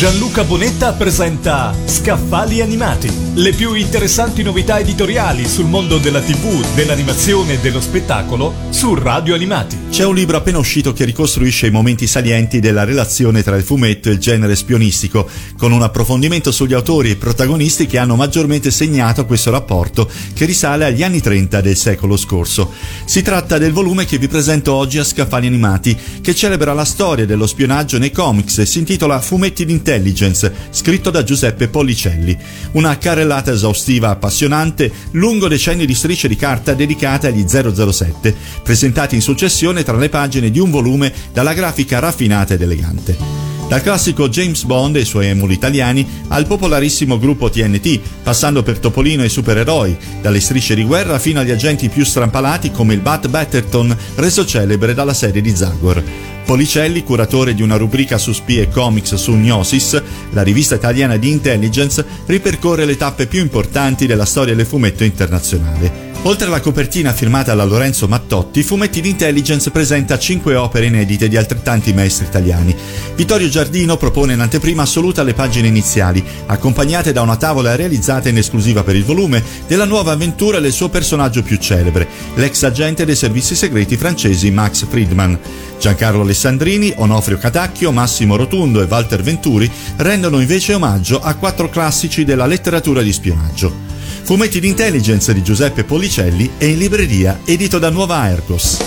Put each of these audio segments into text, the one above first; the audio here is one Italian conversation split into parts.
Gianluca Bonetta presenta Scaffali Animati, le più interessanti novità editoriali sul mondo della TV, dell'animazione e dello spettacolo su Radio Animati. C'è un libro appena uscito che ricostruisce i momenti salienti della relazione tra il fumetto e il genere spionistico, con un approfondimento sugli autori e protagonisti che hanno maggiormente segnato questo rapporto che risale agli anni 30 del secolo scorso. Si tratta del volume che vi presento oggi a Scaffali Animati, che celebra la storia dello spionaggio nei comics e si intitola Fumetti d'intelligence, scritto da Giuseppe Pollicelli. Una carrellata esaustiva appassionante, lungo decenni di strisce di carta dedicate agli 007, presentati in successione tra le pagine di un volume dalla grafica raffinata ed elegante. Dal classico James Bond e i suoi emuli italiani al popolarissimo gruppo TNT, passando per Topolino e i supereroi, dalle strisce di guerra fino agli agenti più strampalati come il Bat Batterton, reso celebre dalla serie di Zagor. Policelli, curatore di una rubrica su spie e comics su Gnosis, la rivista italiana di intelligence, ripercorre le tappe più importanti della storia del fumetto internazionale. Oltre alla copertina firmata da Lorenzo Mattotti, Fumetti d'Intelligence presenta cinque opere inedite di altrettanti maestri italiani. Vittorio Giardino propone in anteprima assoluta le pagine iniziali, accompagnate da una tavola realizzata in esclusiva per il volume della nuova avventura del suo personaggio più celebre, l'ex agente dei servizi segreti francesi Max Friedman. Giancarlo Alessandrini, Onofrio Catacchio, Massimo Rotundo e Walter Venturi rendono invece omaggio a quattro classici della letteratura di spionaggio. Fumetti d'intelligence di Giuseppe Pollicelli è in libreria edito da Nuova Aircos.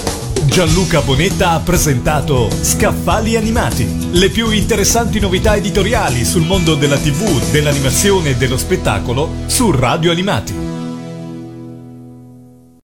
Gianluca Bonetta ha presentato Scaffali Animati, le più interessanti novità editoriali sul mondo della TV, dell'animazione e dello spettacolo su Radio Animati.